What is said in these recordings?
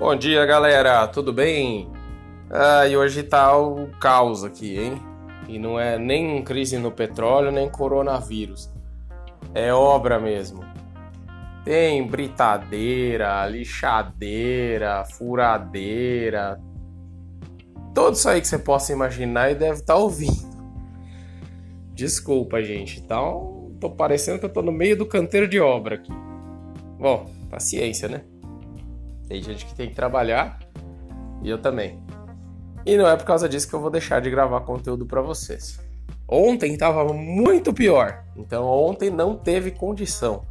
Bom dia, galera, tudo bem? Ah, e hoje tá o caos aqui, hein? E não é nem crise no petróleo, nem coronavírus. É obra mesmo. Tem britadeira, lixadeira, furadeira. Tudo isso aí que você possa imaginar e deve estar tá ouvindo. Desculpa, gente. Então, tô parecendo que eu tô no meio do canteiro de obra aqui. Bom, paciência, né? Tem gente que tem que trabalhar e eu também. E não é por causa disso que eu vou deixar de gravar conteúdo para vocês. Ontem estava muito pior, então ontem não teve condição.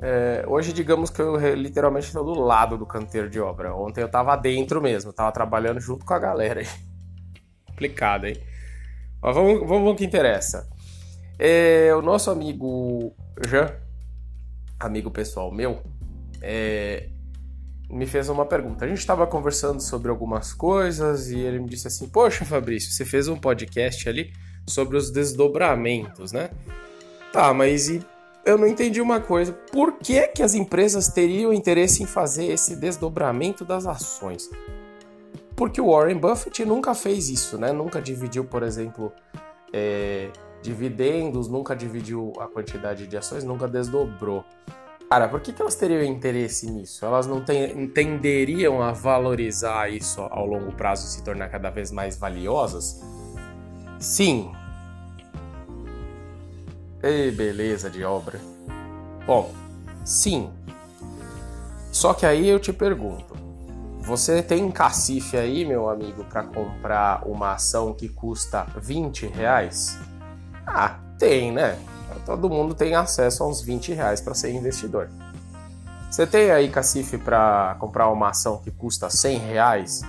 É, hoje, digamos que eu literalmente estou do lado do canteiro de obra. Ontem eu estava dentro mesmo, estava trabalhando junto com a galera aí. Complicado, hein? Mas vamos, vamos ao que interessa. É, o nosso amigo Jean, amigo pessoal meu, é, me fez uma pergunta. A gente estava conversando sobre algumas coisas e ele me disse assim: Poxa, Fabrício, você fez um podcast ali sobre os desdobramentos, né? Tá, mas e eu não entendi uma coisa. Por que, que as empresas teriam interesse em fazer esse desdobramento das ações? Porque o Warren Buffett nunca fez isso, né? Nunca dividiu, por exemplo, é, dividendos, nunca dividiu a quantidade de ações, nunca desdobrou. Cara, por que, que elas teriam interesse nisso? Elas não tem, tenderiam a valorizar isso ao longo prazo e se tornar cada vez mais valiosas? Sim. Ei, beleza de obra. Bom, sim. Só que aí eu te pergunto: você tem cacife aí, meu amigo, para comprar uma ação que custa 20 reais? Ah, tem, né? Todo mundo tem acesso a uns 20 reais para ser investidor. Você tem aí cacife para comprar uma ação que custa 100 reais?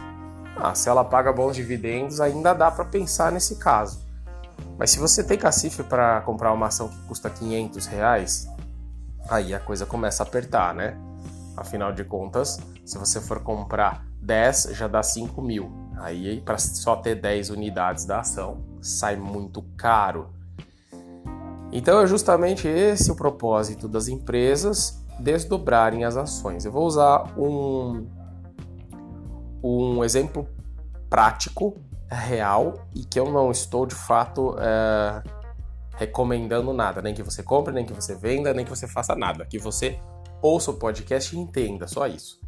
Ah, se ela paga bons dividendos, ainda dá para pensar nesse caso. Mas se você tem cacife para comprar uma ação que custa 500 reais, aí a coisa começa a apertar, né? Afinal de contas, se você for comprar 10, já dá 5 mil. Aí, para só ter 10 unidades da ação, sai muito caro. Então é justamente esse o propósito das empresas desdobrarem as ações. Eu vou usar um, um exemplo prático, real e que eu não estou de fato é, recomendando nada, nem que você compre, nem que você venda, nem que você faça nada, que você ouça o podcast e entenda, só isso.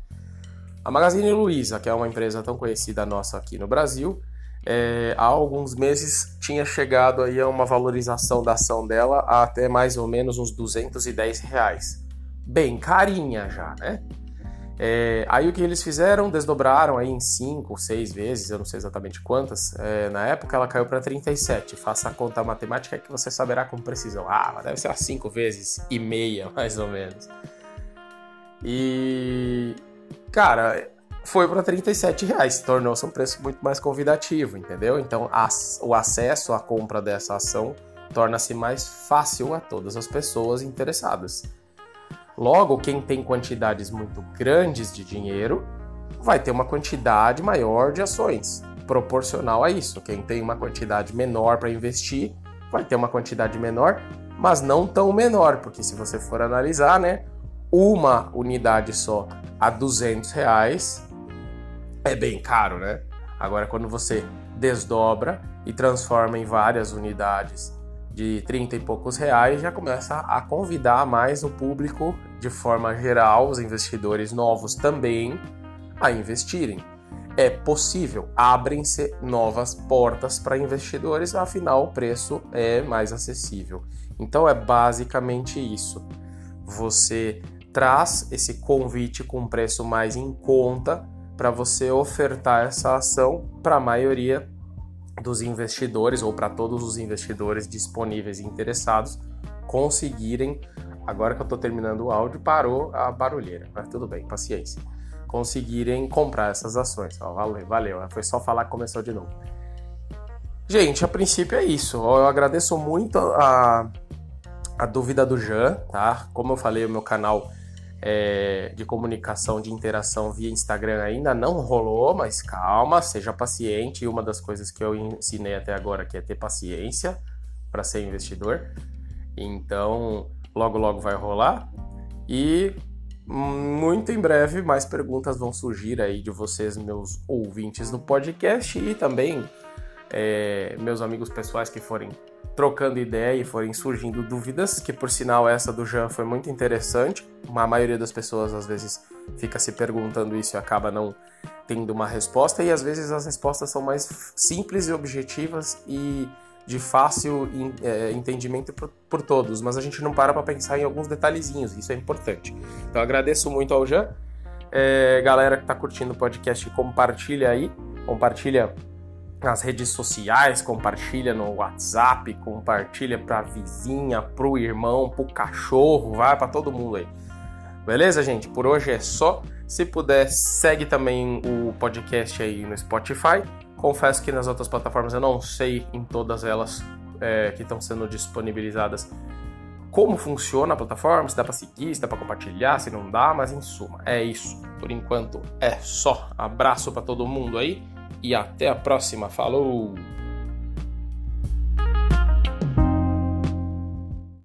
A Magazine Luiza, que é uma empresa tão conhecida nossa aqui no Brasil, é, há alguns meses tinha chegado aí a uma valorização da ação dela a até mais ou menos uns 210 reais. Bem carinha já, né? É, aí o que eles fizeram? Desdobraram aí em 5 ou 6 vezes, eu não sei exatamente quantas. É, na época ela caiu para 37. Faça a conta matemática que você saberá com precisão. Ah, deve ser umas 5 vezes e meia, mais ou menos. E. Cara, foi para 37 reais, tornou-se um preço muito mais convidativo, entendeu? Então o acesso à compra dessa ação torna-se mais fácil a todas as pessoas interessadas. Logo, quem tem quantidades muito grandes de dinheiro vai ter uma quantidade maior de ações, proporcional a isso. Quem tem uma quantidade menor para investir vai ter uma quantidade menor, mas não tão menor, porque se você for analisar, né, uma unidade só a 200 reais é bem caro, né? Agora, quando você desdobra e transforma em várias unidades de 30 e poucos reais, já começa a convidar mais o público, de forma geral, os investidores novos também, a investirem. É possível, abrem-se novas portas para investidores, afinal o preço é mais acessível. Então é basicamente isso. Você traz esse convite com um preço mais em conta para você ofertar essa ação para a maioria dos investidores ou para todos os investidores disponíveis e interessados conseguirem. Agora que eu estou terminando o áudio, parou a barulheira, mas tudo bem, paciência. Conseguirem comprar essas ações. Ó, valeu, valeu. Foi só falar que começou de novo. Gente, a princípio é isso. Eu agradeço muito a, a dúvida do Jean, tá? Como eu falei, o meu canal é, de comunicação, de interação via Instagram ainda não rolou, mas calma, seja paciente. E uma das coisas que eu ensinei até agora que é ter paciência para ser investidor. Então, logo logo vai rolar. E muito em breve mais perguntas vão surgir aí de vocês, meus ouvintes no podcast e também é, meus amigos pessoais que forem trocando ideia e forem surgindo dúvidas, que por sinal essa do Jean foi muito interessante. A maioria das pessoas às vezes fica se perguntando isso e acaba não tendo uma resposta, e às vezes as respostas são mais simples e objetivas e de fácil é, entendimento por, por, todos, mas a gente não para para pensar em alguns detalhezinhos, isso é importante. Então agradeço muito ao Jean. É, galera que está curtindo o podcast, compartilha aí, compartilha nas redes sociais, compartilha no WhatsApp, compartilha para a vizinha, para o irmão, para o cachorro, vai para todo mundo aí. Beleza, gente? Por hoje é só. Se puder, segue também o podcast aí no Spotify. Confesso que nas outras plataformas eu não sei em todas elas é, que estão sendo disponibilizadas como funciona a plataforma, se dá para seguir, se dá para compartilhar, se não dá, mas em suma, é isso. Por enquanto é só. Abraço para todo mundo aí e até a próxima. Falou!